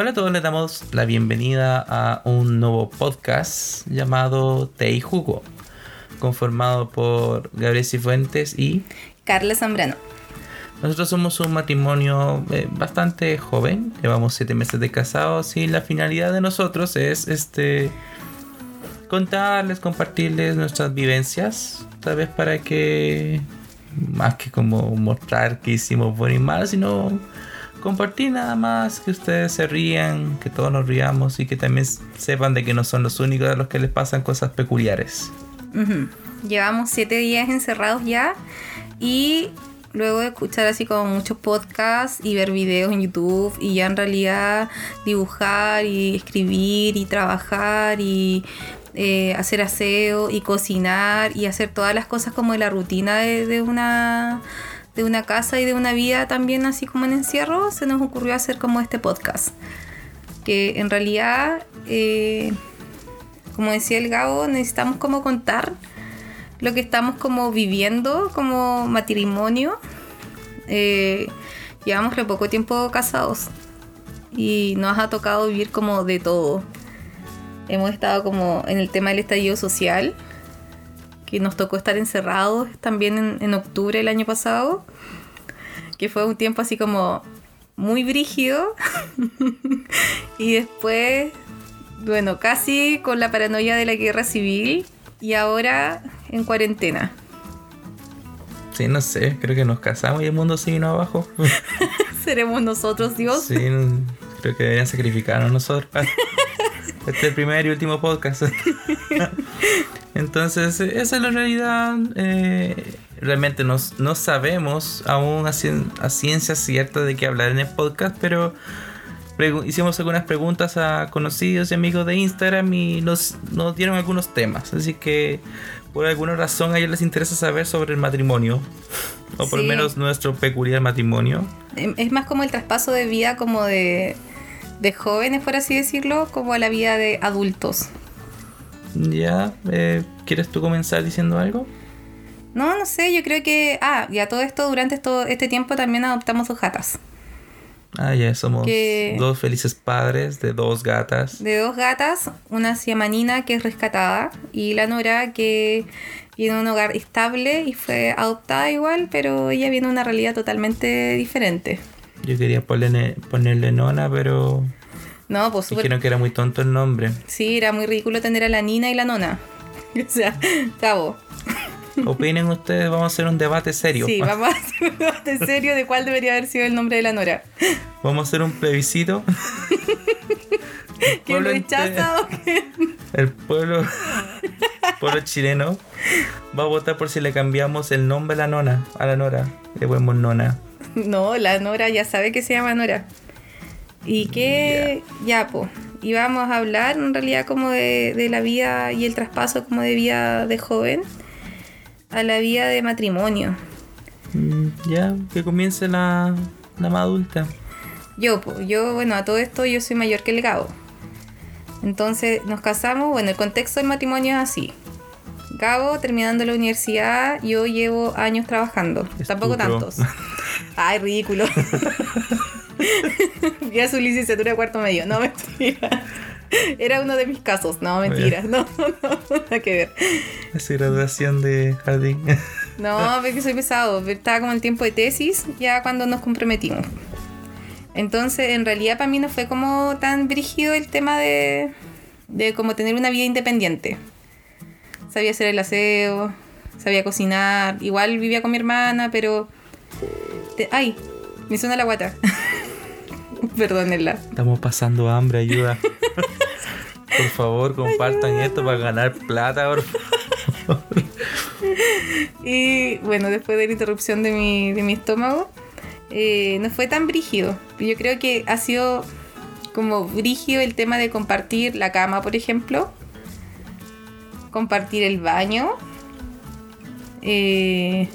Hola a todos, les damos la bienvenida a un nuevo podcast llamado Té y Jugo, conformado por Gabriel Cifuentes y Carla Zambrano. Nosotros somos un matrimonio eh, bastante joven, llevamos siete meses de casados y la finalidad de nosotros es este contarles, compartirles nuestras vivencias, tal vez para que más que como mostrar que hicimos bueno y mal, sino compartir nada más, que ustedes se rían, que todos nos riamos y que también sepan de que no son los únicos a los que les pasan cosas peculiares. Llevamos siete días encerrados ya y luego de escuchar así como muchos podcasts y ver videos en YouTube y ya en realidad dibujar y escribir y trabajar y eh, hacer aseo y cocinar y hacer todas las cosas como de la rutina de una de una casa y de una vida también así como en encierro, se nos ocurrió hacer como este podcast. Que en realidad, eh, como decía el Gabo, necesitamos como contar lo que estamos como viviendo como matrimonio. Eh, llevamos re poco tiempo casados y nos ha tocado vivir como de todo. Hemos estado como en el tema del estallido social, que nos tocó estar encerrados también en, en octubre del año pasado, que fue un tiempo así como muy brígido. y después, bueno, casi con la paranoia de la guerra civil y ahora en cuarentena. Sí, no sé, creo que nos casamos y el mundo sigue no abajo. ¿Seremos nosotros Dios? Sí, creo que deberían sacrificarnos nosotros. Este es el primer y último podcast. Entonces, eh, esa es la realidad. eh, realmente no, no sabemos aún a, cien- a ciencia cierta de qué hablar en el podcast, pero hicimos algunas preguntas a conocidos y amigos de Instagram y nos, nos dieron algunos temas. Así que, por alguna razón, a ellos les interesa saber sobre el matrimonio. O por lo Sí. menos nuestro peculiar matrimonio. Em, Es más como el traspaso de vida como de, de jóvenes, por así decirlo, como a la vida de adultos. Ya, eh, ¿quieres tú comenzar diciendo algo? No, no sé, yo creo que... Ah, ya todo esto, durante esto, este tiempo también adoptamos dos gatas. Ah, ya somos Que- dos felices padres de dos gatas. De dos gatas, una se llama Nina, que es rescatada, y la Nora, que viene de un hogar estable y fue adoptada igual, pero ella viene de una realidad totalmente diferente. Yo quería ponerle, ponerle nona, pero No, pues súper... dijeron que era muy tonto el nombre. Sí, era muy ridículo tener a la Nina y la Nona. O sea, cabo. Opinen ustedes, vamos a hacer un debate serio. Sí, vamos a hacer un debate serio de cuál debería haber sido el nombre de la Nora. Vamos a hacer un plebiscito. ¿Quién rechaza o qué? El pueblo, pueblo chileno va a votar por si le cambiamos el nombre a la nona, a la nora. Le ponemos nona. No, la Nora ya sabe que se llama Nora. Y que, ya, pues, y vamos a hablar en realidad como de, de la vida y el traspaso como de vida de joven a la vida de matrimonio. Mm, Ya, que comience la, la más adulta. Yo, pues, yo, bueno, a todo esto yo soy mayor que el Gabo. Entonces nos casamos, bueno, el contexto del matrimonio es así. Gabo terminando la universidad, yo llevo años trabajando, tampoco tantos. Ay, ridículo. ya su licenciatura de cuarto medio, no mentira. Era uno de mis casos, no mentira, no, no, nada que ver. Esa graduación de jardín. No, porque soy pesado. Estaba como en tiempo de tesis, ya cuando nos comprometimos. Entonces, en realidad para mí no fue como tan brígido el tema de, de como tener una vida independiente. Sabía hacer el aseo, sabía cocinar. Igual vivía con mi hermana, pero... te- ¡Ay! Me suena la guata. Perdónenla. Estamos pasando hambre, ayuda. Por favor, compartan esto para ganar plata, por favor. Y bueno, después de la interrupción de mi, de mi estómago, eh, no fue tan brígido. Yo creo que ha sido como brígido el tema de compartir la cama, por ejemplo. Compartir el baño. eh,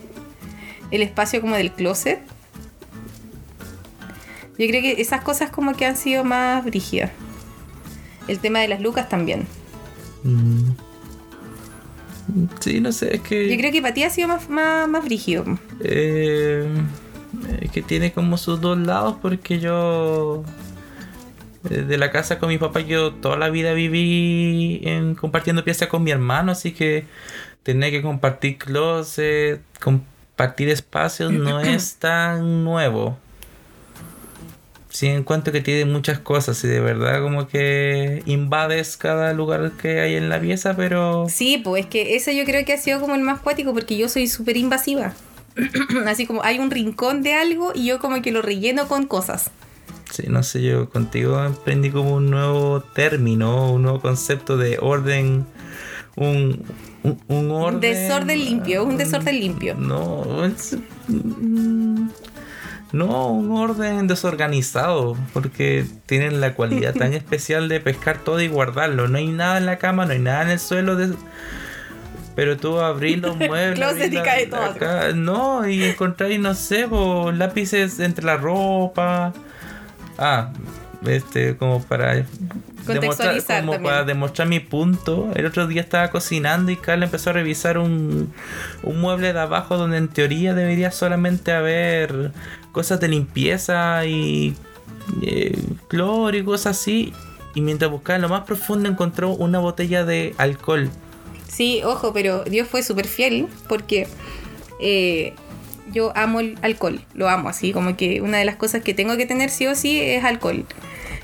el espacio como del closet. Yo creo que esas cosas como que han sido más brígidas. El tema de las lucas también. Mm. Sí, no sé, es que. Yo creo que para ti ha sido más, más, más brígido. eh, es que tiene como sus dos lados porque yo de la casa con mi papá. Yo toda la vida viví en, compartiendo piezas con mi hermano, así que tener que compartir closet, compartir espacios no es tan nuevo. Sí, encuentro que tiene muchas cosas y de verdad como que invades cada lugar que hay en la pieza, pero... Sí, pues es que eso yo creo que ha sido como el más cuático porque yo soy súper invasiva. Así como hay un rincón de algo y yo como que lo relleno con cosas. Sí, no sé, yo contigo emprendí como un nuevo término, un nuevo concepto de orden, un, un, orden... Desorden limpio, un desorden limpio. No, es... Mm, no, un orden desorganizado, porque tienen la cualidad tan especial de pescar todo y guardarlo. No hay nada en la cama, no hay nada en el suelo. Pero tú abrís los muebles. y cae todo. no, y encontráis, no sé, lápices entre la ropa. Ah, este, como para demostrar, como para demostrar mi punto. El otro día estaba cocinando y Carla empezó a revisar un, un mueble de abajo donde en teoría debería solamente haber cosas de limpieza y eh, cloro y cosas así. Y mientras buscaba en lo más profundo encontró una botella de alcohol. Sí, ojo, pero Dios fue súper fiel porque eh, yo amo el alcohol, lo amo así, como que una de las cosas que tengo que tener sí o sí es alcohol.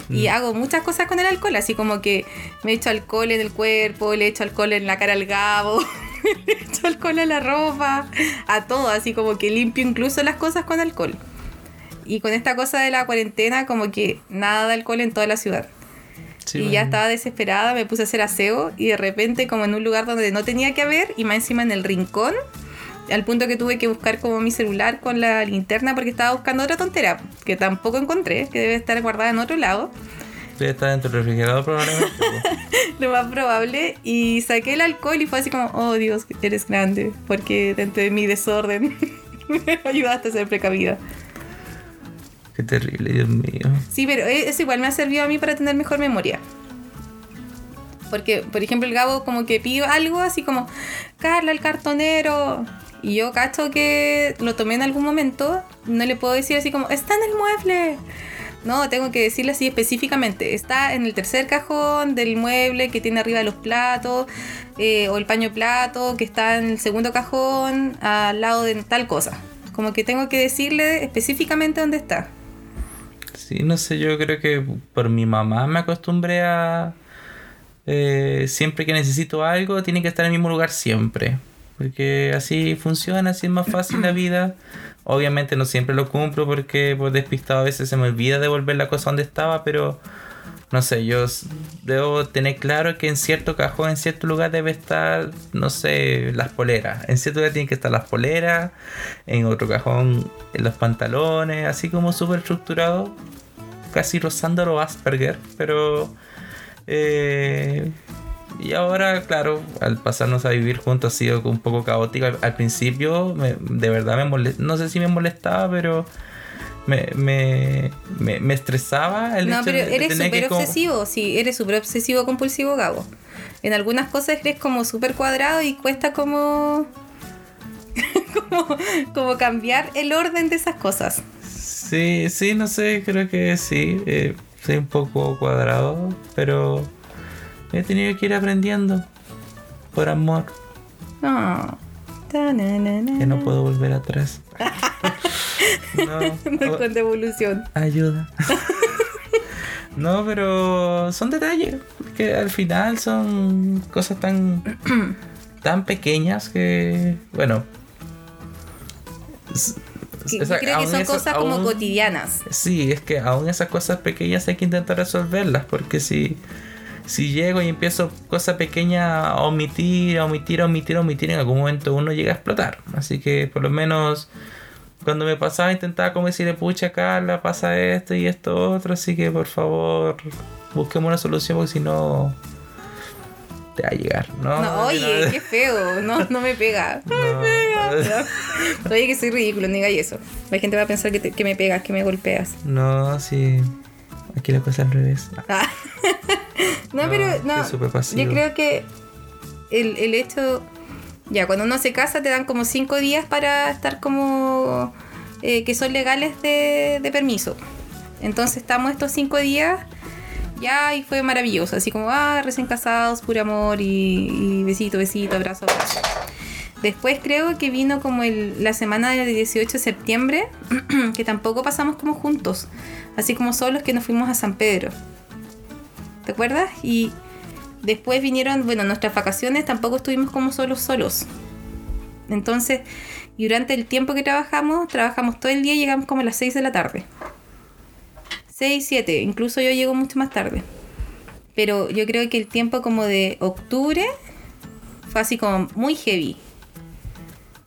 Y mm. hago muchas cosas con el alcohol, así como que me echo alcohol en el cuerpo, le echo alcohol en la cara al gabo, le echo alcohol a la ropa, a todo, así como que limpio incluso las cosas con alcohol. Y con esta cosa de la cuarentena, como que nada de alcohol en toda la ciudad. y ya estaba desesperada, me puse a hacer aseo y de repente como en un lugar donde no tenía que haber y más encima en el rincón, al punto que tuve que buscar como mi celular con la linterna porque estaba buscando otra tontera que tampoco encontré, que debe estar guardada en otro lado. Debe estar dentro del refrigerador probablemente. Lo más probable. Y saqué el alcohol y fue así como, oh Dios, eres grande, porque dentro de mi desorden me ayudaste a ser precavida. Qué terrible, Dios mío. Sí, pero eso igual me ha servido a mí para tener mejor memoria. Porque, por ejemplo, el Gabo como que pide algo así como, Carla, el cartonero. Y yo cacho que lo tomé en algún momento, no le puedo decir así como, está en el mueble. No, tengo que decirle así específicamente. Está en el tercer cajón del mueble que tiene arriba los platos, eh, o el paño plato, que está en el segundo cajón, al lado de tal cosa. Como que tengo que decirle específicamente dónde está. Sí, no sé, yo creo que por mi mamá me acostumbré a... Eh, siempre que necesito algo, tiene que estar en el mismo lugar siempre. Porque así funciona, así es más fácil la vida. Obviamente no siempre lo cumplo porque por despistado a veces se me olvida devolver la cosa donde estaba, pero no sé, yo debo tener claro que en cierto cajón, en cierto lugar debe estar, no sé, las poleras. En cierto lugar tienen que estar las poleras, en otro cajón los pantalones, así como súper estructurado, casi rozando lo Asperger, pero... Eh, y ahora, claro, al pasarnos a vivir juntos ha sido un poco caótico. Al, principio, de verdad me molestaba, no sé si me molestaba, pero me, me, me, estresaba el no, pero eres súper obsesivo, sí, eres súper obsesivo compulsivo, Gabo. En algunas cosas eres como súper cuadrado y cuesta como, como, como cambiar el orden de esas cosas. Sí, sí, no sé, creo que sí. Eh, soy un poco cuadrado, pero he tenido que ir aprendiendo por amor. No. Que no puedo volver atrás. no, con devolución. Ayuda. no, pero son detalles. Que al final son cosas tan, tan pequeñas que, bueno. creo que son cosas como cotidianas. Sí, es que aún esas cosas pequeñas hay que intentar resolverlas. Porque si si llego y empiezo cosas pequeñas a omitir, a omitir, a omitir, a omitir, en algún momento uno llega a explotar. Así que por lo menos cuando me pasaba intentaba como decirle, pucha Carla, pasa esto y esto otro, así que por favor busquemos una solución porque si no te va a llegar, ¿no? oye, qué feo, no, no me pega. No, me pega. oye, que soy ridículo, no digas eso. La gente va a pensar que, que me pegas, que me golpeas. No, sí. Aquí la cosa al revés. Ah. no, pero no. Yo creo que el, el hecho. Ya, cuando uno se casa te dan como cinco días para estar como. Eh, que son legales de, de permiso. Entonces estamos estos cinco días ya, y fue maravilloso. Así como, ah, recién casados, puro amor y, y besito, besito, abrazo, abrazo. Después creo que vino como el, la semana del 18 de septiembre, que tampoco pasamos como juntos, así como solos que nos fuimos a San Pedro. ¿Te acuerdas? Y después vinieron, bueno, nuestras vacaciones tampoco estuvimos como solos solos. Entonces, y durante el tiempo que trabajamos, trabajamos todo el día y llegamos como a las 6 de la tarde. 6, 7, incluso yo llego mucho más tarde. Pero yo creo que el tiempo como de octubre fue así como muy heavy.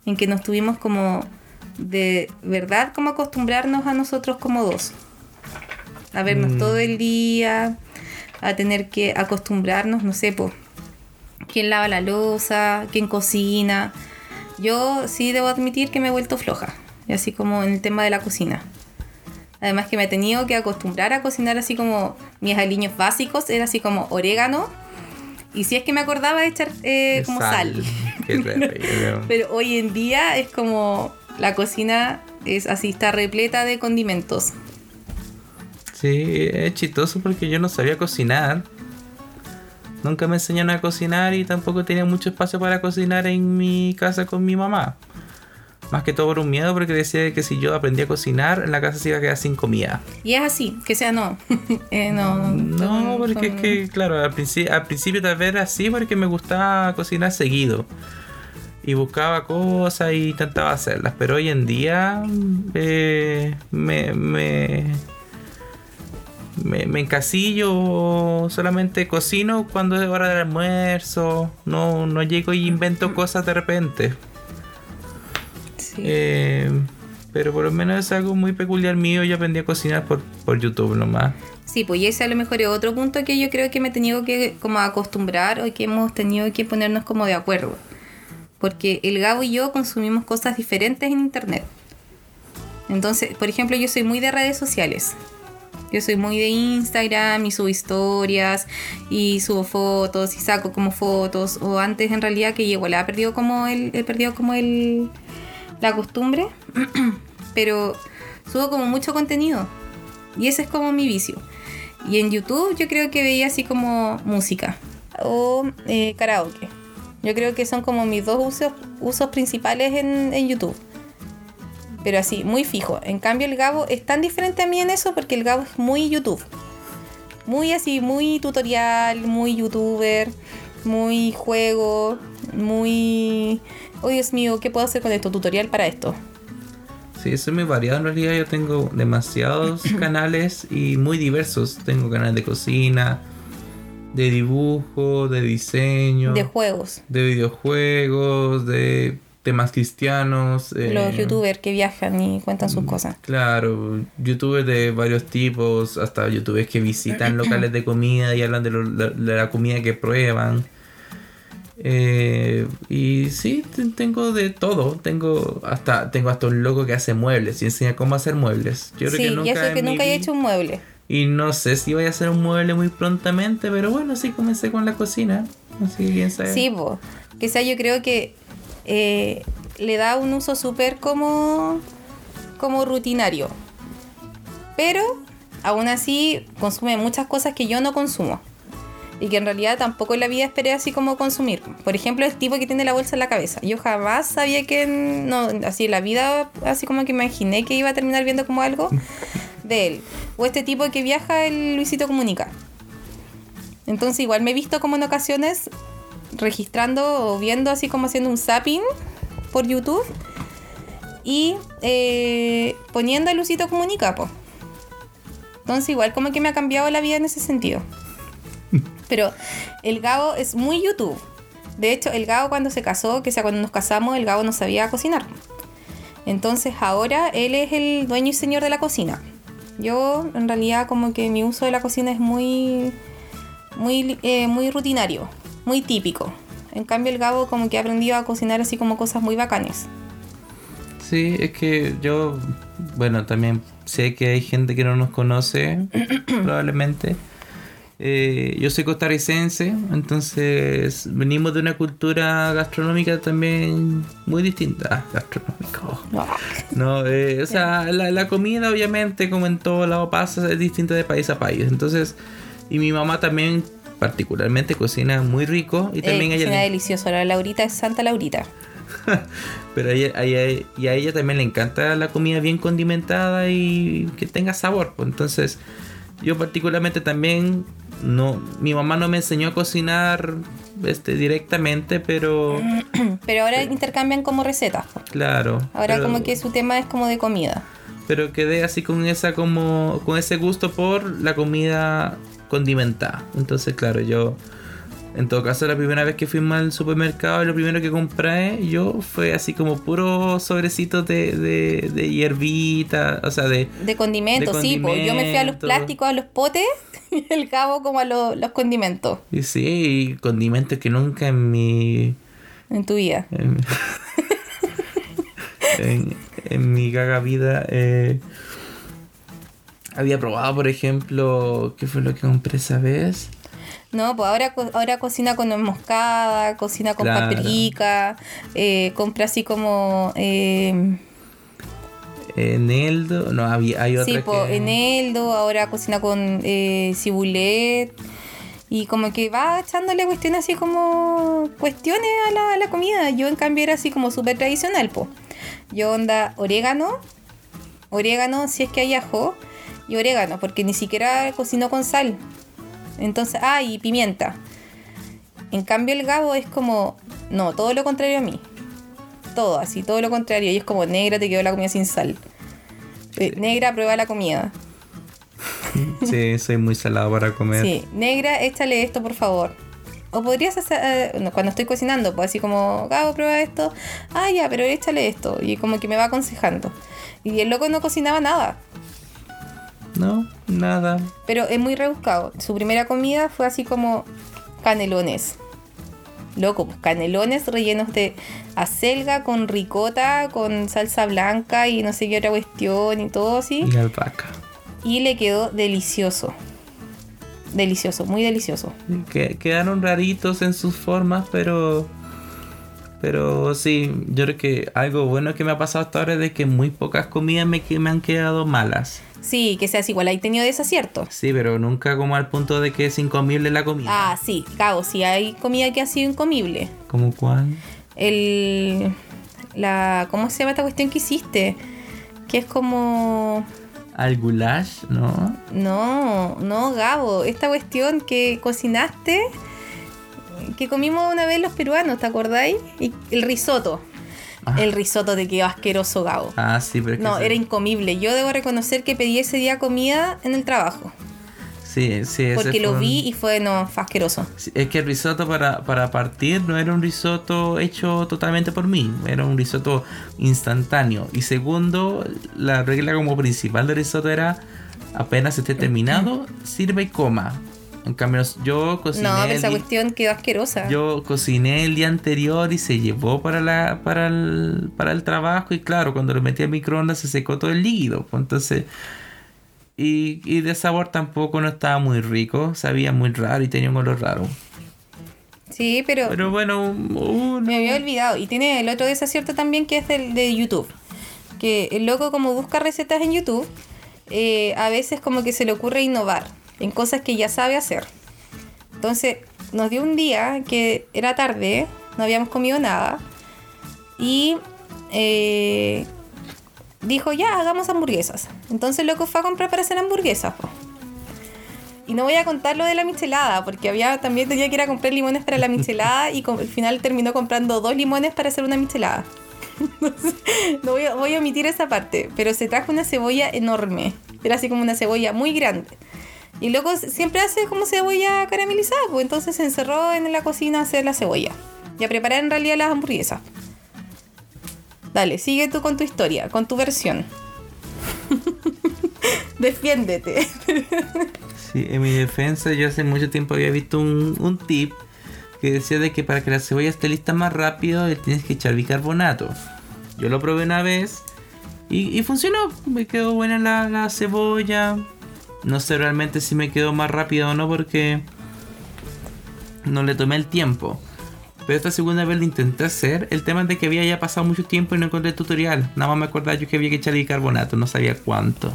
En que nos tuvimos como de verdad como acostumbrarnos a nosotros como dos. A vernos Mm. todo el día, a tener que acostumbrarnos, no sé, pues, quién lava la losa, quién cocina. Yo sí debo admitir que me he vuelto floja, y así como en el tema de la cocina. Además que me he tenido que acostumbrar a cocinar así como mis aliños básicos, era así como orégano. Y si es que me acordaba de echar eh, como sal. Qué. Pero hoy en día es como la cocina es así, está repleta de condimentos. Sí, es chistoso porque yo no sabía cocinar. Nunca me enseñaron a cocinar y tampoco tenía mucho espacio para cocinar en mi casa con mi mamá. Más que todo por un miedo porque decía que si yo aprendía a cocinar, en la casa se iba a quedar sin comida. Y es así, que sea no. Eh, no, No, porque es que, claro, al, al principio tal vez era así porque me gustaba cocinar seguido. Y buscaba cosas y intentaba hacerlas. Pero hoy en día eh, me, me, me, me encasillo, solamente cocino cuando es hora del almuerzo. No, no llego y invento cosas de repente. Sí. Eh, pero por lo menos es algo muy peculiar mío. Yo aprendí a cocinar por, por YouTube nomás. Sí, pues ese a lo mejor es otro punto que yo creo que me he tenido que como acostumbrar o que hemos tenido que ponernos como de acuerdo. Porque el Gabo y yo consumimos cosas diferentes en internet. Entonces, por ejemplo, yo soy muy de redes sociales. Yo soy muy de Instagram y subo historias y subo fotos y saco como fotos. O antes en realidad que igual he perdido como el, he perdido como el la costumbre. Pero subo como mucho contenido. Y ese es como mi vicio. Y en YouTube yo creo que veía así como música o eh, karaoke. Yo creo que son como mis dos usos, usos principales en, en YouTube. Pero así, muy fijo. En cambio el Gabo es tan diferente a mí en eso porque el Gabo es muy YouTube. Muy así, muy tutorial, muy youtuber, muy juego, muy... Oh Dios mío, ¿qué puedo hacer con esto? Tutorial para esto. Sí, eso es muy variado en realidad. Yo tengo demasiados canales y muy diversos. Tengo canales de cocina, de dibujo, de diseño, De juegos. de videojuegos, de temas cristianos. eh, Los youtubers que viajan y cuentan Mm. sus cosas. Claro, youtubers de varios tipos, hasta youtubers que visitan locales de comida y hablan de, lo- de la comida que prueban. Eh, y sí, te- tengo de todo. Tengo hasta tengo hasta un loco que hace muebles y enseña cómo hacer muebles. Yo creo Sí, que y nunca, eso que en mi nunca haya vi- hecho un mueble. Y no sé si voy a hacer un mueble muy prontamente, pero bueno, sí comencé con la cocina. Así que quién sabe. Sí, que sea, yo creo que eh, le da un uso súper como, como rutinario. Pero aún así consume muchas cosas que yo no consumo. Y que en realidad tampoco en la vida esperé así como consumir. Por ejemplo, el tipo que tiene la bolsa en la cabeza. Yo jamás sabía que, no, así en la vida, así como que imaginé que iba a terminar viendo como algo de él. O este tipo que viaja, el Luisito Comunica. Entonces igual me he visto como en ocasiones registrando o viendo así como haciendo un zapping por YouTube y eh, poniendo a Luisito Comunica, po. Entonces igual como que me ha cambiado la vida en ese sentido. Pero el Gabo es muy YouTube. De hecho, el Gabo cuando se casó, que sea cuando nos casamos, el Gabo no sabía cocinar. Entonces ahora él es el dueño y señor de la cocina. Yo en realidad como que mi uso de la cocina es muy, muy, eh, muy rutinario, muy típico. En cambio el Gabo como que ha aprendido a cocinar así como cosas muy bacanes. Sí, es que yo, bueno, también sé que hay gente que no nos conoce, probablemente. Eh, yo soy costarricense, entonces venimos de una cultura gastronómica también muy distinta. Ah, gastronómica. oh. No, eh, o sea, la, la comida obviamente como en todo lado pasa es distinta de país a país. Entonces, Y mi mamá también particularmente cocina muy rico y también eh, ella cocina le- delicioso. La Laurita es Santa Laurita. pero a ella- a ella- y a ella también le encanta la comida bien condimentada y que tenga sabor. pues. Entonces, yo particularmente también no mi mamá no me enseñó a cocinar este directamente, pero Pero ahora intercambian como recetas. po. claro. Ahora pero- como que su tema es como de comida. pero quedé así con esa como con ese gusto por la comida condimentada. Entonces, claro, yo en todo caso la primera vez que fuimos al supermercado lo primero que compré yo fue así como puro sobrecitos de, de, de hierbita, o sea, de De condimentos, De sí. Yo me fui a los plásticos, a los potes, y el cabo como a lo- los condimentos y sí, condimentos que nunca en mi en tu vida. en, en- en mi gaga vida eh, había probado, por ejemplo, ¿qué fue lo que compré esa vez? No, pues ahora, ahora cocina con moscada, cocina con Claro. paprika, eh, compra así como... Eh, Eneldo, no, había, hay otra sí, que... eneldo, ahora cocina con eh, cibulet. Y como que va echándole cuestiones así como... Cuestiones a la, a la comida. Yo en cambio era así como súper tradicional, po. Yo onda orégano, orégano si es que hay ajo, y orégano, porque ni siquiera cocino con sal. Entonces, ah, y pimienta. En cambio el Gabo es como, no, todo lo contrario a mí. Todo, así, todo lo contrario. Y es como, negra, te quedó la comida sin sal. Eh, negra, prueba la comida. Sí, soy muy salado para comer. Sí, negra, échale esto, por favor. O podrías hacer, eh, cuando estoy cocinando, pues así como, Gabo, prueba esto. Ah, ya, pero échale esto. Y como que me va aconsejando. Y el loco no cocinaba nada. No, nada. Pero es muy rebuscado. Su primera comida fue así como canelones. Loco, pues canelones rellenos de acelga con ricota, con salsa blanca y no sé qué otra cuestión y todo así. Y alpaca. Y le quedó delicioso. Delicioso, muy delicioso. Que, quedaron raritos en sus formas, pero... Pero sí, yo creo que algo bueno que me ha pasado hasta ahora es de que muy pocas comidas me, que me han quedado malas. Sí, que seas igual, ahí tenido desacierto. Sí, pero nunca como al punto de que es incomible la comida. Ah, sí, Gabo, sí hay comida que ha sido incomible. ¿Como cuál? El. La. ¿Cómo se llama esta cuestión que hiciste? Que es como. Al goulash, ¿no? No, no, Gabo. Esta cuestión que cocinaste, que comimos una vez los peruanos, ¿te acordáis? Y el risotto. Ah. El risotto te quedó asqueroso, Gabo. Ah, sí, pero es que No, era incomible. Yo debo reconocer que pedí ese día comida en el trabajo. Sí, sí, ese Porque lo un- vi y fue, no, fue asqueroso. Sí, Es que el risotto para, para partir no era un risotto hecho totalmente por mí, era un risotto instantáneo. Y segundo, la regla como principal del risotto era apenas esté terminado, sirve y coma. En cambio, yo cociné, No, el, esa cuestión quedó asquerosa. yo cociné el día anterior y se llevó para, la, para, el, para el trabajo y claro, cuando lo metí al microondas se secó todo el líquido. pues, entonces... Y, y de sabor tampoco no estaba muy rico, sabía muy raro y tenía un olor raro. Sí, pero, Pero bueno, uh, me había olvidado. Y tiene el otro desacierto también que es del de YouTube. Que el loco como busca recetas en YouTube, eh, a veces como que se le ocurre innovar en cosas que ya sabe hacer. Entonces nos dio un día que era tarde, no habíamos comido nada. Y eh, dijo, ya, hagamos hamburguesas. Entonces loco fue a comprar para hacer hamburguesas. po. Y no voy a contar lo de la michelada, porque había también tenía que ir a comprar limones para la michelada y al final terminó comprando dos limones para hacer una michelada. Entonces, no voy a, voy a omitir esa parte, pero se trajo una cebolla enorme. Era así como una cebolla muy grande. Y luego siempre hace como cebolla caramelizada, pues entonces se encerró en la cocina a hacer la cebolla y a preparar en realidad las hamburguesas. Dale, sigue tú con tu historia, con tu versión. Defiéndete. sí, en mi defensa yo hace mucho tiempo había visto un, tip que decía de que para que la cebolla esté lista más rápido tienes que echar bicarbonato. Yo lo probé una vez y, funcionó, me quedó buena la cebolla. No sé realmente si me quedó más rápido o no porque no le tomé el tiempo. Pero esta segunda vez lo intenté hacer. El tema es de que había ya pasado mucho tiempo y no encontré tutorial. Nada más me acordaba yo que había que echar bicarbonato, no sabía cuánto.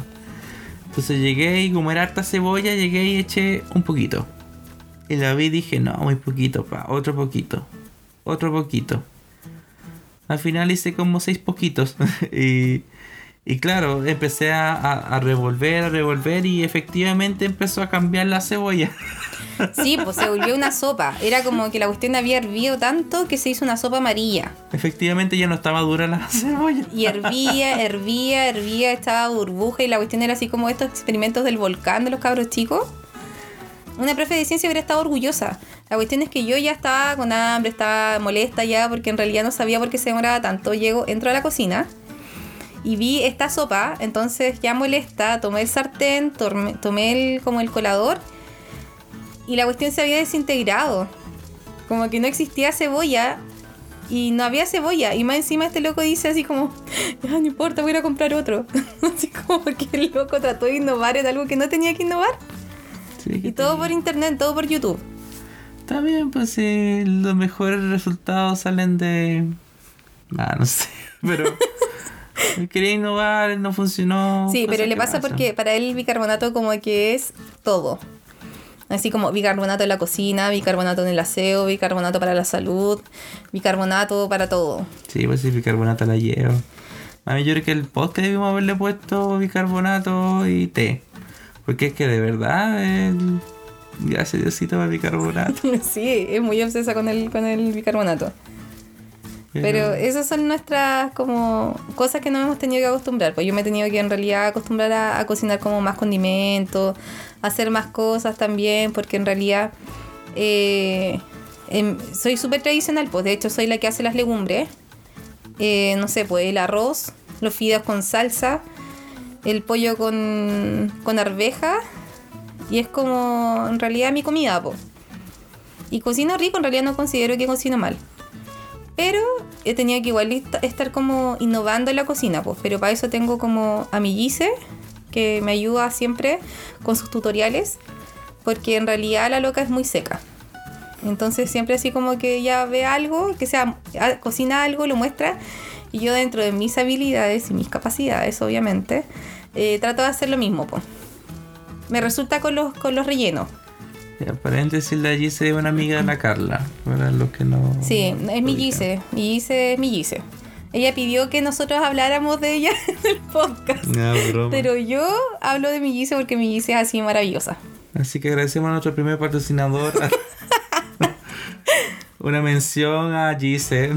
Entonces llegué y como era harta cebolla, llegué y eché un poquito. Y la vi y dije, no, muy poquito, pa, otro poquito, otro poquito. Al final hice como seis poquitos. y, y claro, empecé a, a- a revolver, a revolver y efectivamente empezó a cambiar la cebolla. Sí, pues se volvió una sopa. Era como que la cuestión había hervido tanto que se hizo una sopa amarilla. efectivamente ya no estaba dura la cebolla. Y hervía, hervía, hervía, estaba burbuja y la cuestión era así como estos experimentos del volcán de los cabros chicos. Una profe de ciencia hubiera estado orgullosa. La cuestión es que yo ya estaba con hambre, estaba molesta ya porque en realidad no sabía por qué se demoraba tanto. Llego, entro a la cocina y vi esta sopa, entonces ya molesta, tomé el sartén, tomé, tomé el, como el colador y la cuestión se había desintegrado. Como que no existía cebolla y no había cebolla. Y más encima este loco dice así como, ya no importa, voy a ir a comprar otro. así como porque el loco trató de innovar en algo que no tenía que innovar. Sí, que Y todo por internet, todo por YouTube. Está bien, pues sí, los mejores resultados salen de. Ah, no sé, pero. Quería innovar, no funcionó. Sí, pero le pasa pasan. porque para él el bicarbonato como que es todo. Así como bicarbonato en la cocina, bicarbonato en el aseo, bicarbonato para la salud, bicarbonato para todo. Sí, pues sí, bicarbonato la llevo. A mí yo creo que el podcast debimos haberle puesto bicarbonato y té. Porque es que de verdad, el... gracias Diosito por bicarbonato. sí, es muy obsesa con el, con el bicarbonato. Pero esas son nuestras como cosas que no hemos tenido que acostumbrar. Pues yo me he tenido que en realidad acostumbrar a, cocinar como más condimentos, hacer más cosas también, porque en realidad eh, em, soy súper tradicional. Pues de hecho soy la que hace las legumbres. Eh, no sé, pues el arroz, los fideos con salsa, el pollo con, con arveja. Y es como en realidad mi comida, pues. Y cocino rico, en realidad no considero que cocino mal. Pero he tenido que igual est- estar como innovando en la cocina, pues. Pero para eso tengo como a mi Gise, que me ayuda siempre con sus tutoriales. Porque en realidad la loca es muy seca. Entonces siempre así como que ella ve algo, que sea, a- cocina algo, lo muestra. Y yo dentro de mis habilidades y mis capacidades, obviamente, eh, trato de hacer lo mismo, pues. Me resulta con los, con los rellenos. Ya, paréntesis, la Gise es una amiga de la Carla. Para los que no. Sí, es mi. Gise. Mi Gise es mi Gise. Ella pidió que nosotros habláramos de ella en el podcast. No, broma. Pero yo hablo de mi Gise porque mi Gise es así maravillosa. Así que agradecemos a nuestro primer patrocinador. Una mención a Gise.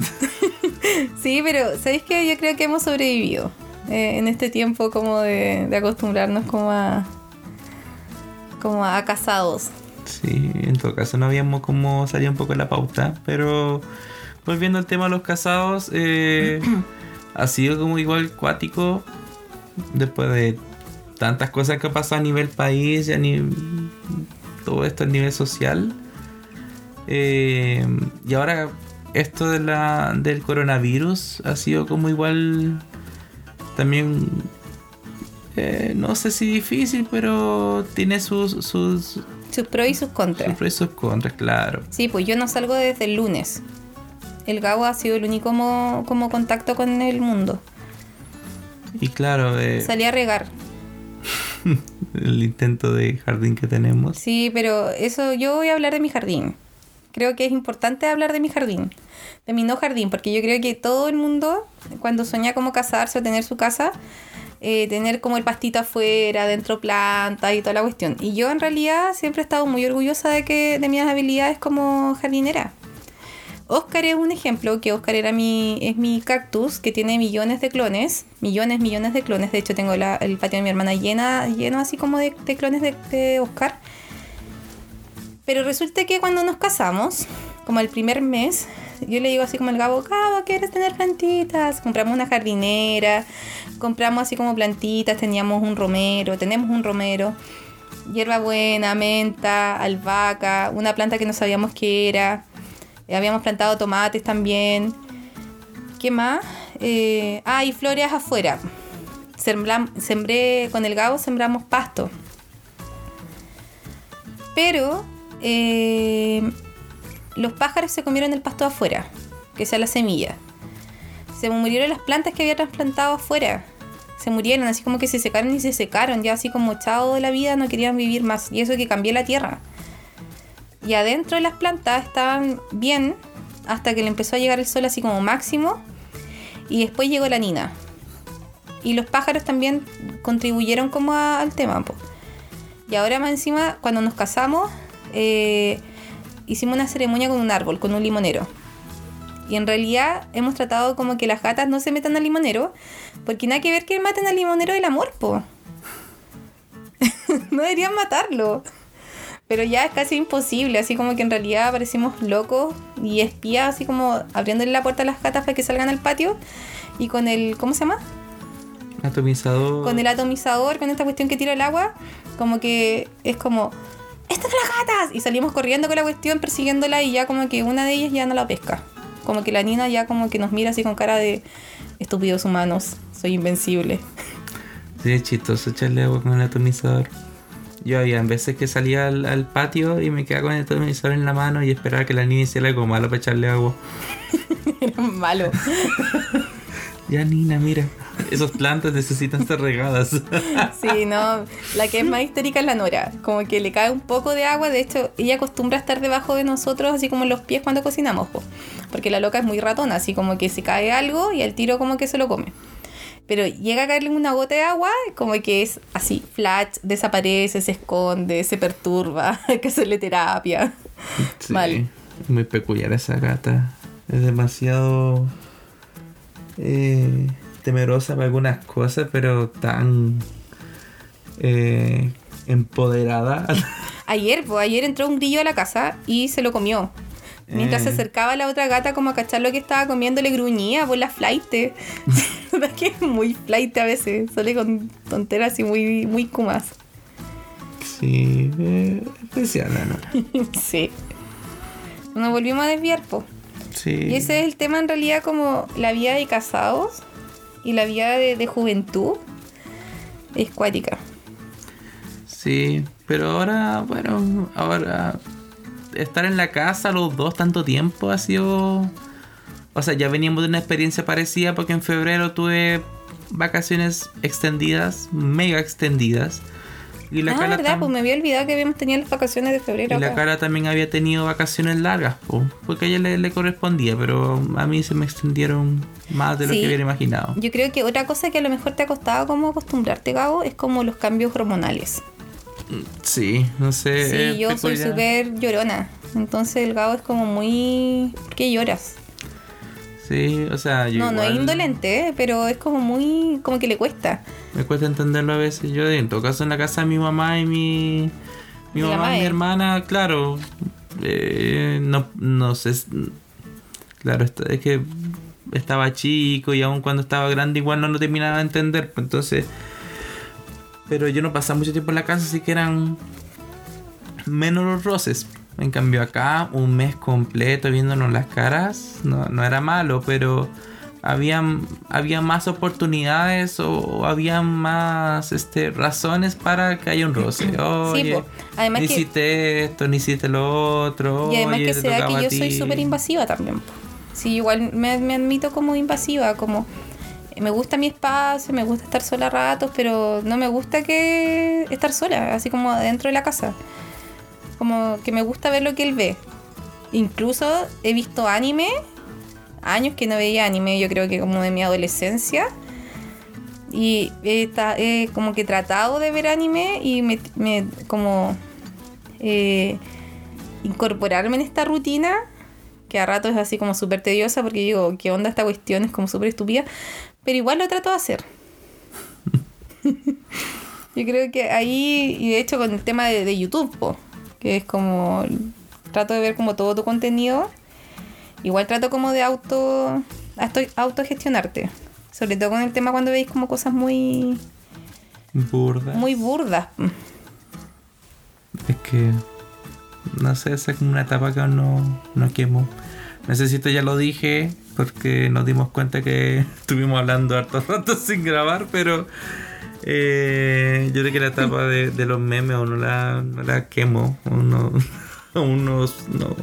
Sí, pero ¿sabéis qué? Yo creo que hemos sobrevivido eh, en este tiempo como de, de acostumbrarnos como a como a casados. Sí, en todo caso no habíamos como salía un poco la pauta, pero volviendo al tema de los casados, eh, ha sido como igual cuático después de tantas cosas que pasan a nivel país y a nivel todo esto a nivel social. Eh, y ahora esto de la, del coronavirus ha sido como igual también eh, no sé si difícil, pero tiene sus, sus, Sus pros y sus contras. sus pros y sus contras, claro. Sí, pues yo no salgo desde el lunes. El Gabo ha sido el único como, como contacto con el mundo. Y claro, eh, Salí a regar. el intento de jardín que tenemos. Sí, pero eso yo voy a hablar de mi jardín. Creo que es importante hablar de mi jardín, de mi no jardín, porque yo creo que todo el mundo, cuando sueña como casarse o tener su casa, eh, tener como el pastito afuera, dentro plantas y toda la cuestión. Y yo en realidad siempre he estado muy orgullosa de que de mis habilidades como jardinera. Oscar es un ejemplo, que Oscar era mi, es mi cactus que tiene millones de clones, millones, millones de clones. De hecho, tengo el patio de mi hermana llena, lleno así como de, de clones de, de Oscar. Pero resulta que cuando nos casamos, como el primer mes, yo le digo así como el Gabo, Gabo, ¿quieres tener plantitas? Compramos una jardinera, compramos así como plantitas, teníamos un romero, tenemos un romero, hierbabuena, menta, albahaca, una planta que no sabíamos qué era, eh, habíamos plantado tomates también. ¿Qué más? Eh, ah, y flores afuera. Sembré, con el Gabo sembramos pasto. Pero eh, los pájaros se comieron el pasto afuera, que sea la semilla. Se murieron las plantas que había trasplantado afuera. se murieron, así como que se secaron y se secaron, ya así como chao de la vida, no querían vivir más. Y eso que cambié la tierra. Y adentro de las plantas estaban bien hasta que le empezó a llegar el sol así como máximo. Y después llegó la nina. Y los pájaros también contribuyeron como a- al tema. Y ahora más encima, cuando nos casamos, eh, hicimos una ceremonia con un árbol, con un limonero. Y en realidad hemos tratado como que las gatas no se metan al limonero, porque nada que ver que maten al limonero del amor, po. no deberían matarlo. Pero ya es casi imposible, así como que en realidad parecimos locos y espías, así como abriéndole la puerta a las gatas para que salgan al patio. Y con el, ¿cómo se llama? Atomizador. Con el atomizador, con esta cuestión que tira el agua, como que es como, ¡estas son las gatas! Y salimos corriendo con la cuestión, persiguiéndola y ya como que una de ellas ya no la pesca. Como que la Nina ya como que nos mira así con cara de estúpidos humanos, soy invencible. Sí, es chistoso echarle agua con el atomizador. Yo había veces que salía al, al patio y me quedaba con el atomizador en la mano y esperaba que la niña hiciera algo malo para echarle agua. Era malo. Ya, Nina, mira. Esas plantas necesitan ser regadas. Sí, no. La que es más histérica es la Nora. Como que le cae un poco de agua. De hecho, ella acostumbra a estar debajo de nosotros, así como en los pies cuando cocinamos. po. Porque la loca es muy ratona, así como que se cae algo y al tiro como que se lo come. Pero llega a caerle una gota de agua, como que es así, flash, desaparece, se esconde, se perturba, hay que hacerle terapia. Sí, Mal. Muy peculiar esa gata. Es demasiado eh, temerosa para algunas cosas, pero tan eh, empoderada. Ayer, pues ayer entró un grillo a la casa y se lo comió. Mientras se Eh. acercaba la otra gata como a cachar lo que estaba comiendo, le gruñía por la flight. que es muy flight a veces. Sale con tonteras y muy, muy kumas. sí, especial, ¿no? sí. Nos volvimos a desviar, po. Sí. Y ese es el tema en realidad como la vida de casados y la vida de, de juventud. Es cuática. Sí, pero ahora, bueno, ahora estar en la casa los dos tanto tiempo ha sido... O sea, ya veníamos de una experiencia parecida porque en febrero tuve vacaciones extendidas, mega extendidas. Y la ah, cara verdad, pues me había olvidado que habíamos tenido las vacaciones de febrero. y la cara también había tenido vacaciones largas, po, porque a ella le, le correspondía, pero a mí se me extendieron más de lo que hubiera imaginado. Yo creo que otra cosa que a lo mejor te ha costado como acostumbrarte, Gabo, es como los cambios hormonales. Sí, no sé. Sí, es yo soy súper llorona. Entonces el Gabo es como muy... ¿Por qué lloras? Sí, o sea, yo no, no es indolente, ¿eh? pero es como muy... como que le cuesta. Me cuesta entenderlo a veces. Yo, en todo caso, en la casa de mi mamá y mi, mi mamá y mi hermana, claro, eh, no, no sé. Claro, es que estaba chico y aún cuando estaba grande igual no lo terminaba de entender. pues, Entonces, pero yo no pasaba mucho tiempo en la casa, así que eran menos los roces. En cambio acá, un mes completo viéndonos las caras, no, no era malo, pero había, había más oportunidades o, o había más este, razones para que haya un roce. Oye. Además no que- hiciste esto, no hiciste lo otro. Y además oye, que te se da tocaba que yo soy súper invasiva también. Sí, igual me, me admito como invasiva, como me gusta mi espacio, me gusta estar sola a ratos, pero no me gusta que estar sola, así como dentro de la casa. Como que me gusta ver lo que él ve. Incluso he visto anime, años que no veía anime, yo creo que como de mi adolescencia. Y he, como que tratado de ver anime y me, me como eh, incorporarme en esta rutina, que a rato es así como súper tediosa porque digo, ¿qué onda esta cuestión? Es como súper estúpida, pero igual lo trato de hacer. Yo creo que ahí, y de hecho con el tema de, de YouTube, po, que es como, trato de ver como todo tu contenido, igual trato como de auto, auto autogestionarte. Sobre todo con el tema cuando veis como cosas muy, Burda. muy burdas. Es que. No sé, esa es como una etapa que aún no, no quemo. Necesito, ya lo dije, porque nos dimos cuenta que estuvimos hablando harto rato sin grabar, pero. eh, yo creo que la etapa de, de los memes aún no la, no la quemo. No. Aún no, no-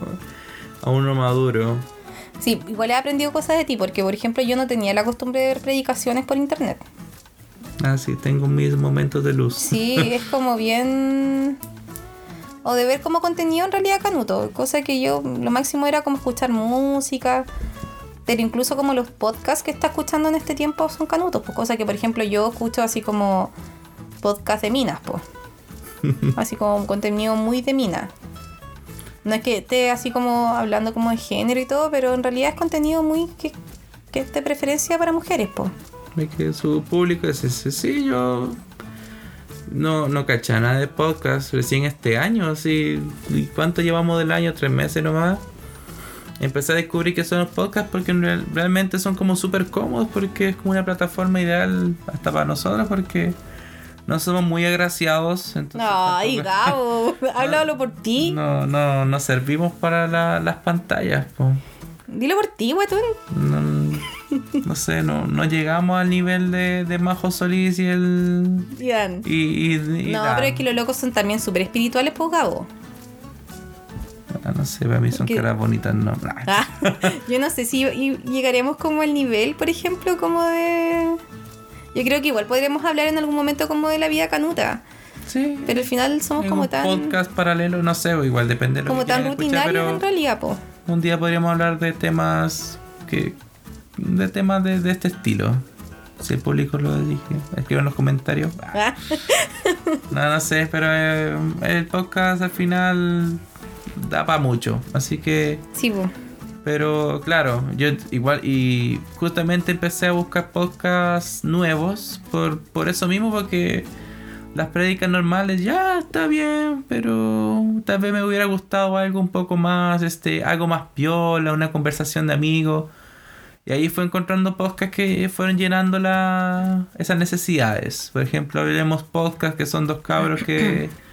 aún no maduro. Sí, igual he aprendido cosas de ti, porque por ejemplo yo no tenía la costumbre de ver predicaciones por internet. Ah, sí, tengo mis momentos de luz. Sí, es como bien... O de ver como contenido en realidad canuto. Cosa que yo, lo máximo era como escuchar música. Pero incluso como los podcasts que está escuchando en este tiempo son canutos. Pues cosa que, por ejemplo, yo escucho así como podcast de minas, pues. así como contenido muy de mina. No es que esté así como hablando como de género y todo, pero en realidad es contenido muy que, que de preferencia para mujeres. Es que su público es ese. Sí, yo no, no caché nada de podcast recién este año. Así, ¿y ¿Cuánto llevamos del año? ¿Tres meses nomás? Empecé a descubrir que son los podcasts porque en real- realmente son como súper cómodos porque es como una plataforma ideal hasta para nosotros porque no somos muy agraciados. Entonces Ay, tampoco- Gabo, háblalo por ti. no, no, no servimos para la- las pantallas. po. Dilo por ti, guatón. No, no sé, no, no llegamos al nivel de, de Majo Solís y el... Y, y- y No, Dan. pero es que los locos son también súper espirituales, pues, Gabo. Ah, no sé, para mí son caras bonitas, no. Ah, yo no sé si llegaremos como al nivel, por ejemplo, como de... Yo creo que igual podríamos hablar en algún momento como de la vida canuta. Sí. Pero al final somos como un tan... podcast paralelo, no sé, o igual depende de lo Como que tan pero en realidad, pues. un día podríamos hablar de temas que de temas de, de este estilo. Si el público lo dije, escriban en los comentarios. Ah, No, no sé, pero eh, el podcast al final da para mucho, así que sí, pues. Pero claro, yo igual y justamente empecé a buscar podcasts nuevos por, por eso mismo, porque las prédicas normales ya está bien, pero tal vez me hubiera gustado algo un poco más, este, algo más piola, una conversación de amigos. Y ahí fue encontrando podcasts que fueron llenando la, esas necesidades. Por ejemplo, hablemos podcasts que son dos cabros que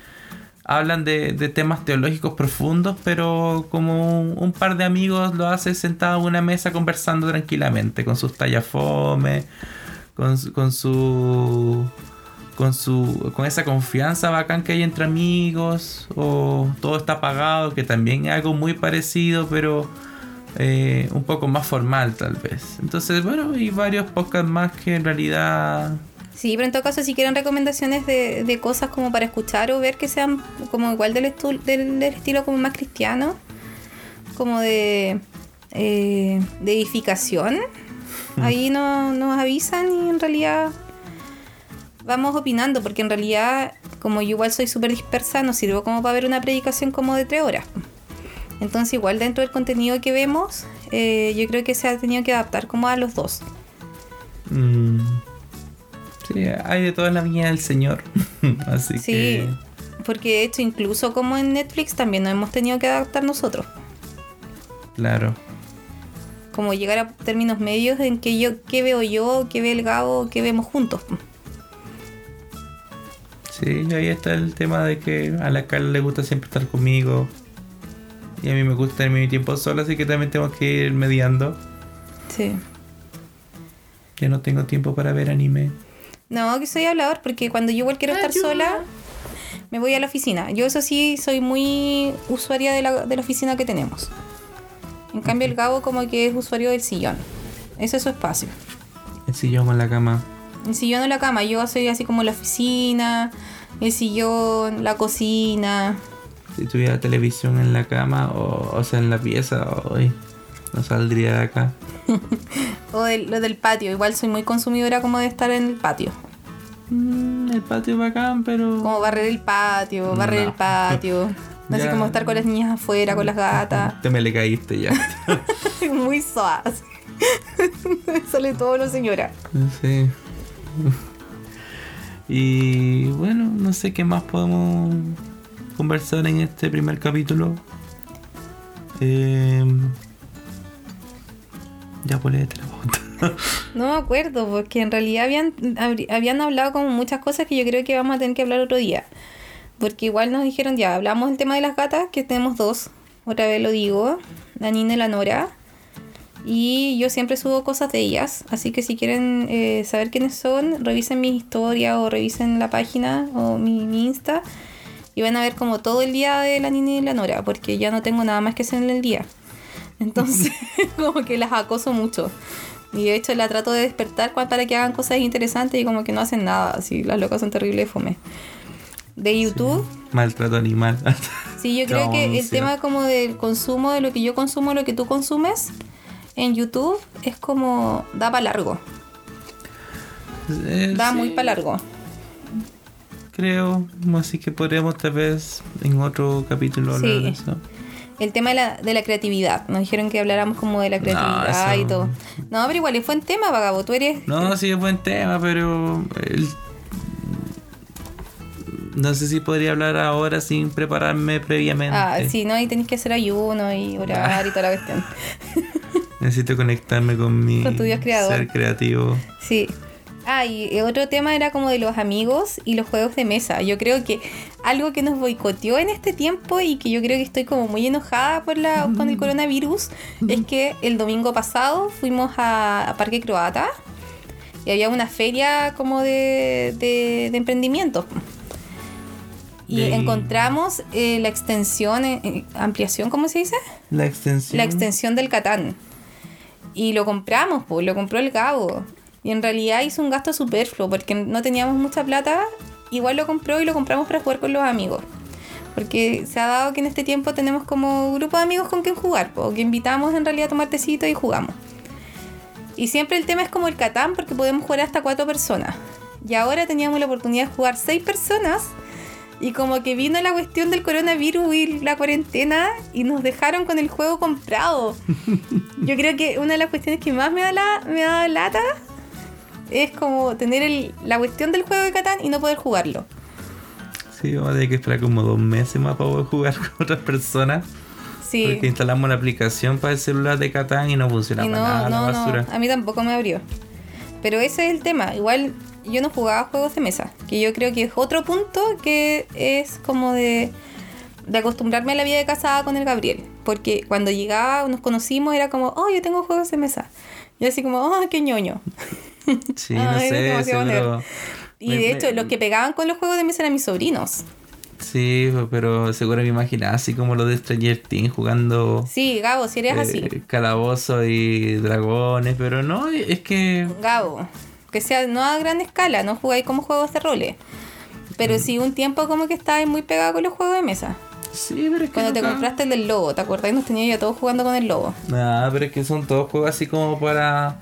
hablan de, de temas teológicos profundos, pero como un, par de amigos lo hace sentado en una mesa conversando tranquilamente, con sus tallafomes, con, con su con su con esa confianza bacán que hay entre amigos o todo está pagado que también es algo muy parecido pero eh, un poco más formal tal vez. Entonces bueno y varios podcasts más que en realidad Sí, pero en todo caso, si quieren recomendaciones de, de cosas como para escuchar o ver que sean como igual del, estu- del, del estilo como más cristiano, como de, eh, de edificación, ahí no, nos avisan y en realidad vamos opinando, porque en realidad, como yo igual soy súper dispersa, no sirvo como para ver una predicación como de tres horas. Entonces, igual dentro del contenido que vemos, eh, yo creo que se ha tenido que adaptar como a los dos. mm, sí hay de toda la viña del señor así Sí, que porque de hecho incluso como en Netflix también nos hemos tenido que adaptar nosotros. claro Como llegar a términos medios en que yo, qué veo yo, qué ve el Gabo, qué vemos juntos. Sí, ahí está el tema de que a la Carla le gusta siempre estar conmigo. Y a mí me gusta tener mi tiempo solo, así que también tengo que ir mediando. Sí. Que no tengo tiempo para ver anime. No, que soy hablador, porque cuando yo igual quiero estar Ayuda. sola, me voy a la oficina. Yo eso sí soy muy usuaria de la, de la oficina que tenemos. En cambio el Gabo como que es usuario del sillón. Ese es su espacio. El sillón en la cama. El sillón o la cama, yo soy así como la oficina, el sillón, la cocina. Si tuviera televisión en la cama, o, o sea, en la pieza, hoy no saldría de acá. O del- lo del patio, igual soy muy consumidora como de estar en el patio. Mm, el patio es bacán, pero. Como barrer el patio, barrer No. el patio. Así Ya. como estar con las niñas afuera, con las gatas. Te me le caíste ya. muy suave. Sale todo lo señora. Sí. Y bueno, no sé qué más podemos conversar en este primer capítulo. Eh, ya por la. No me acuerdo, porque en realidad habían, habían hablado como muchas cosas que yo creo que vamos a tener que hablar otro día. Porque igual nos dijeron, ya, hablamos del tema de las gatas, que tenemos dos. Otra vez lo digo, la Nina y la Nora. Y yo siempre subo cosas de ellas. Así que si quieren eh, saber quiénes son, revisen mi historia o revisen la página o mi, mi Insta. Y van a ver como todo el día de la Nina y la Nora, porque ya no tengo nada más que hacer en el día. Entonces, como que las acoso mucho. Y de hecho la trato de despertar para que hagan cosas interesantes y como que no hacen nada. Así, las locas son terribles fome. De YouTube, Maltrato animal. sí, yo creo que el tema como del consumo, de lo que yo consumo, lo que tú consumes en YouTube, es como da para largo. Eh, Da sí, muy para largo. Creo. Así que podríamos tal vez en otro capítulo hablar Sí. de eso. El tema de la, de la creatividad. Nos dijeron que habláramos como de la creatividad eso- y todo. No, pero igual es buen tema, vagabo. Tú eres. No, sí es buen tema, pero el- no sé si podría hablar ahora sin prepararme previamente. Ah, sí, no, y tenés que hacer ayuno y orar y toda la cuestión. Necesito conectarme con mi Con tu Dios creador. ser creativo. Sí. Ah, y otro tema era como de los amigos y los juegos de mesa. Yo creo que algo que nos boicoteó en este tiempo y que yo creo que estoy como muy enojada por la, con el coronavirus es que el domingo pasado fuimos a, a Parque Croata y había una feria como de, de, de emprendimientos. Y encontramos eh, la extensión, eh, eh, ampliación, ¿cómo se dice? La extensión. la extensión del Catán. Y lo compramos, pues, lo compró el Gabo. Y en realidad hizo un gasto superfluo porque no teníamos mucha plata. Igual lo compró y lo compramos para jugar con los amigos. Porque se ha dado que en este tiempo tenemos como grupo de amigos con quien jugar, o que invitamos en realidad a tomar tecito y jugamos. Y siempre el tema es como el Catán porque podemos jugar hasta cuatro personas. Y ahora teníamos la oportunidad de jugar seis personas. Y como que vino la cuestión del coronavirus y la cuarentena y nos dejaron con el juego comprado. Yo creo que una de las cuestiones que más me da, la, me da lata es como tener el- la cuestión del juego de Catán y no poder jugarlo. Sí, vamos a tener que esperar como dos meses más para poder jugar con otras personas. Sí. Porque instalamos la aplicación para el celular de Catán y no funciona Y para no, nada no, la no, basura. a mí tampoco me abrió. Pero ese es el tema. Igual yo no jugaba juegos de mesa, que yo creo que es otro punto que es como de, de acostumbrarme a la vida de casada con el Gabriel. Porque cuando llegaba, nos conocimos, era como, oh, yo tengo juegos de mesa. Y así como, oh, qué ñoño. Sí, Ah, no eres sé, seguro. Y Me- de me- hecho, los que pegaban con los juegos de mesa eran mis sobrinos. Sí, pero seguro me imaginaba así como lo de Stranger Things jugando Sí, Gabo, si eres así. eh, calabozo y dragones, pero no, es que Gabo, que sea no a gran escala, no jugáis como juegos de roles. Mm. Pero sí un tiempo como que estabas muy pegado con los juegos de mesa. sí, pero es que Cuando te compraste el del lobo, ¿te acuerdas? Nos tenía ya todos jugando con el lobo. Nah, pero es que son todos juegos así como para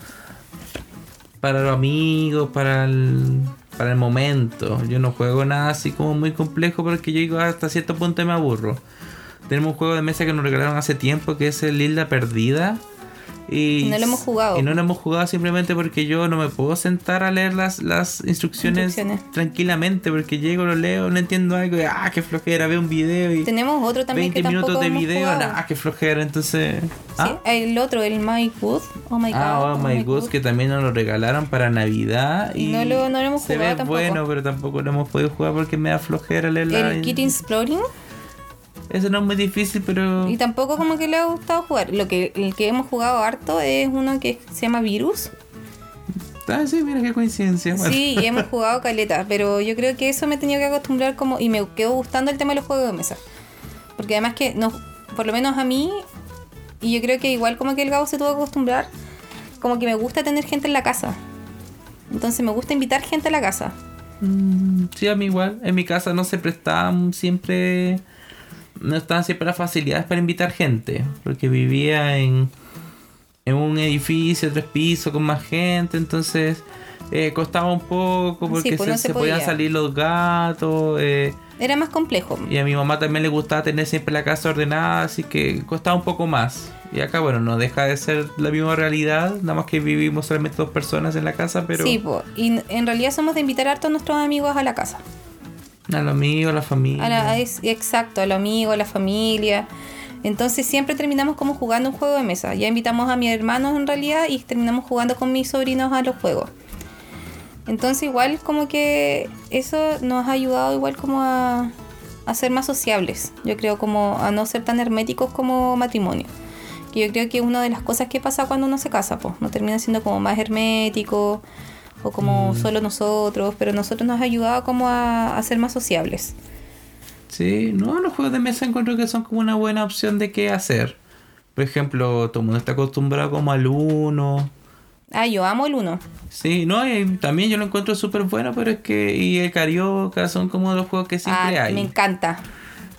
para los amigos, para el para el momento. Yo no juego nada así como muy complejo porque yo digo hasta cierto punto me aburro. Tenemos un juego de mesa que nos regalaron hace tiempo que es el Isla Perdida. Y, no lo hemos jugado. Y no lo hemos jugado simplemente porque yo no me puedo sentar a leer las, las instrucciones, Instrucciones. tranquilamente porque llego, lo leo, no entiendo algo y ah, qué flojera, veo un video y Tenemos otro también 20 que minutos de hemos video, jugado. ah, qué flojera, entonces... Sí, ah, el otro, el My Good. Oh my God. Ah, oh my god, que también nos lo regalaron para Navidad y No lo- no lo hemos se jugado ve tampoco. bueno, pero tampoco lo hemos podido jugar porque me da flojera leer la... El Kit Exploring. Ese no es muy difícil, pero... Y tampoco como que le ha gustado jugar. Lo que, el que hemos jugado harto es uno que se llama Virus. Ah, sí, mira qué coincidencia. Bueno. Sí, y hemos jugado caleta, pero yo creo que eso me he tenido que acostumbrar como y me quedó gustando el tema de los juegos de mesa. Porque además que nos, por lo menos a mí y yo creo que igual como que el Gabo se tuvo que acostumbrar, como que me gusta tener gente en la casa. Entonces me gusta invitar gente a la casa. Mm, Sí, a mí igual. En mi casa no se prestaban siempre... No estaban siempre las facilidades para invitar gente. Porque vivía en, en un edificio, tres pisos, con más gente. Entonces eh, costaba un poco porque pues se, no se se podían podía. salir los gatos. eh, Era más complejo. y a mi mamá también le gustaba tener siempre la casa ordenada. Así que costaba un poco más. Y acá, bueno, no deja de ser la misma realidad. Nada más que vivimos solamente dos personas en la casa. Pero Sí, y en realidad somos de invitar harto a nuestros amigos a la casa. A lo mío, a la familia. A es- exacto, a los amigos, a la familia. Entonces siempre terminamos como jugando un juego de mesa. Ya invitamos a mis hermanos en realidad y terminamos jugando con mis sobrinos a los juegos. Entonces igual como que eso nos ha ayudado igual como a, a ser más sociables. Yo creo como a no ser tan herméticos como matrimonio. Que yo creo que es una de las cosas que pasa cuando uno se casa, pues. No termina siendo como más hermético o como solo nosotros, pero nosotros nos ha ayudado como a, a ser más sociables. Sí, no, los juegos de mesa encuentro que son como una buena opción de qué hacer. Por ejemplo, todo el mundo está acostumbrado como al uno. Ah, yo amo el 1. Sí, no, y también yo lo encuentro súper bueno, pero es que. Y el Carioca son como los juegos que siempre Ah, hay. me encanta.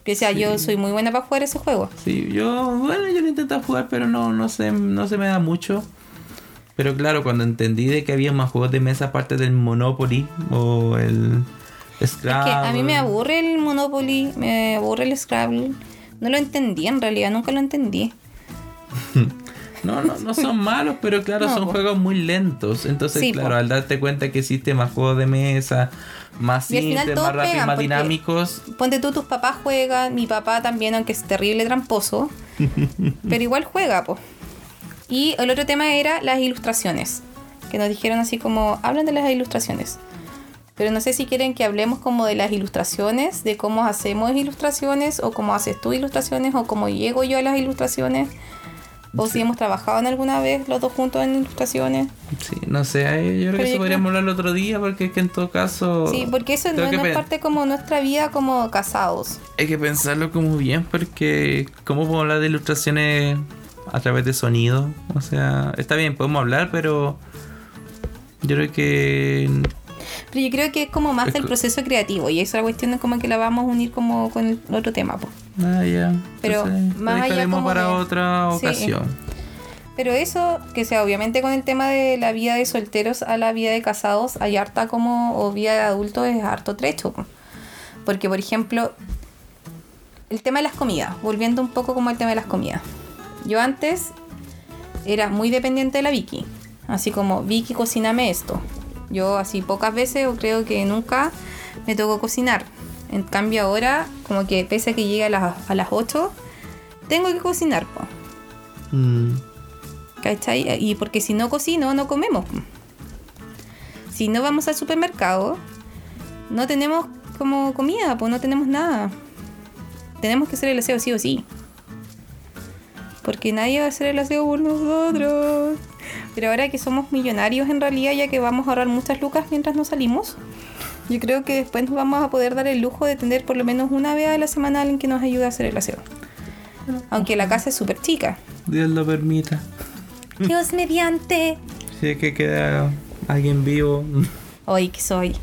O sea, yo soy muy buena para jugar ese juego. Sí, yo, bueno, yo lo intento jugar, pero no, no, se, no se me da mucho. Pero claro, cuando entendí de que había más juegos de mesa aparte del Monopoly o el Scrabble. Es que a mí me aburre el Monopoly, me aburre el Scrabble. No lo entendí en realidad, nunca lo entendí. No, no, no son malos, pero claro, No, son juegos muy lentos. Entonces, Sí, claro, al darte cuenta que existe más juegos de mesa, más simples, más rápidos, más dinámicos. Ponte tú, tus papás juegan, mi papá también, aunque es terrible tramposo, pero igual juega, po. Y el otro tema era las ilustraciones, que nos dijeron así como, hablan de las ilustraciones. Pero no sé si quieren que hablemos como de las ilustraciones, de cómo hacemos ilustraciones, o cómo haces tú ilustraciones, o cómo llego yo a las ilustraciones, o si hemos trabajado en alguna vez los dos juntos en ilustraciones. Sí, no sé, ahí yo creo Pero que eso podríamos hablar el otro día, porque es que en todo caso. Sí, porque eso no, no es parte como nuestra vida como casados. Hay que pensarlo como bien, porque ¿cómo podemos hablar de ilustraciones a través de sonido? O sea, está bien, podemos hablar, pero yo creo que Pero yo creo que es como más Es del proceso creativo y esa cuestión es como que la vamos a unir como con el otro tema. po. Ah, ya. Pero Entonces, más allá como para de- otra Sí. ocasión. Pero eso, que sea obviamente con el tema de la vida de solteros a la vida de casados, hay harta como, o vida de adultos es harto trecho. po. Porque, por ejemplo, el tema de las comidas, volviendo un poco como al tema de las comidas. Yo antes era muy dependiente de la Vicky. Así como, Vicky, cocíname esto. Yo así pocas veces, o creo que nunca, me tocó cocinar. En cambio ahora, como que pese a que llegue a las, a las 8, tengo que cocinar. po. Mm, ¿Cachai? Y porque si no cocino, no comemos. Si no vamos al supermercado, no tenemos como comida, pues no tenemos nada. Tenemos que hacer el aseo sí o sí. Porque nadie va a hacer el aseo por nosotros. Pero ahora que somos millonarios en realidad, ya que vamos a ahorrar muchas lucas mientras no salimos, yo creo que después nos vamos a poder dar el lujo de tener por lo menos una vez a la semana alguien que nos ayude a hacer el aseo. Aunque la casa es súper chica. Dios lo permita. Dios mediante. Si es que queda alguien vivo. Hoy que soy.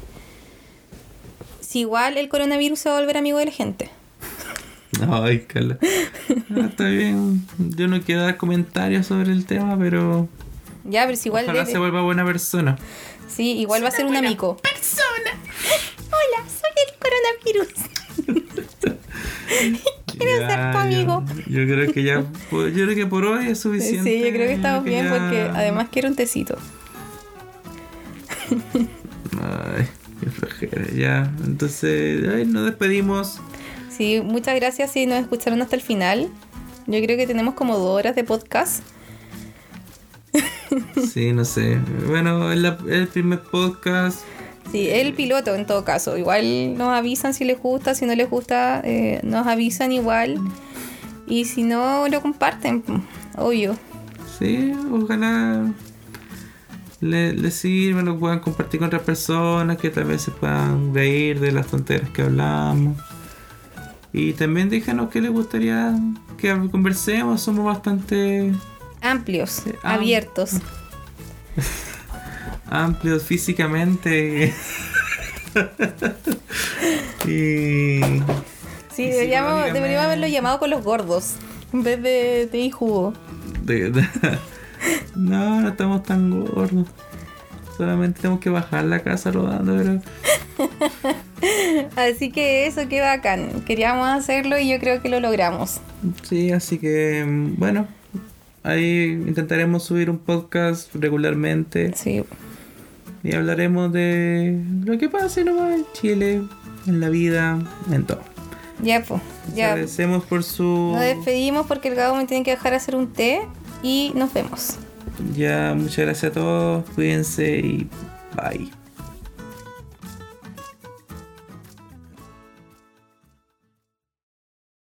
Si igual el coronavirus se va a volver amigo de la gente. Ay, Carla. Ah, está bien. Yo no quiero dar comentarios sobre el tema, pero Ya, pero si igual ojalá debe- se vuelva buena persona. Sí, igual va a ser un amigo. Persona. Hola, soy el coronavirus. Quiero Ya, ser tu amigo. Yo, creo que ya, yo creo que por hoy es Sí, suficiente. yo creo que estamos bien ya- porque además quiero un tecito. Ay, qué flojera, ya. Entonces, ay, nos despedimos. Sí, muchas gracias si nos escucharon hasta el final. Yo creo que tenemos como dos horas de podcast. Sí, no sé. Bueno, es el primer podcast. Sí, el piloto en todo caso. Igual nos avisan si les gusta, si no les gusta, eh, nos avisan igual. Y si no, lo comparten, obvio. Sí, ojalá les le sirvan, lo puedan compartir con otras personas que tal vez se puedan reír de las tonteras que hablamos. Y también díganos qué les gustaría que conversemos. Somos bastante Amplios, abiertos. amplios físicamente. y Sí, deberíamos, deberíamos haberlo llamado con los gordos en vez de, de jugo. de- de- no, no estamos tan gordos. Solamente tenemos que bajar la casa rodando, pero Así que eso, qué bacán. Queríamos hacerlo y yo creo que lo logramos. Sí, así que mm, bueno, ahí intentaremos subir un podcast regularmente Sí, y hablaremos de lo que pase nomás en Chile, en la vida, en todo. ya pues. Ya. Agradecemos por su... Nos despedimos porque el Gabo me tiene que dejar hacer un té y nos vemos. Ya, muchas gracias a todos, cuídense y bye.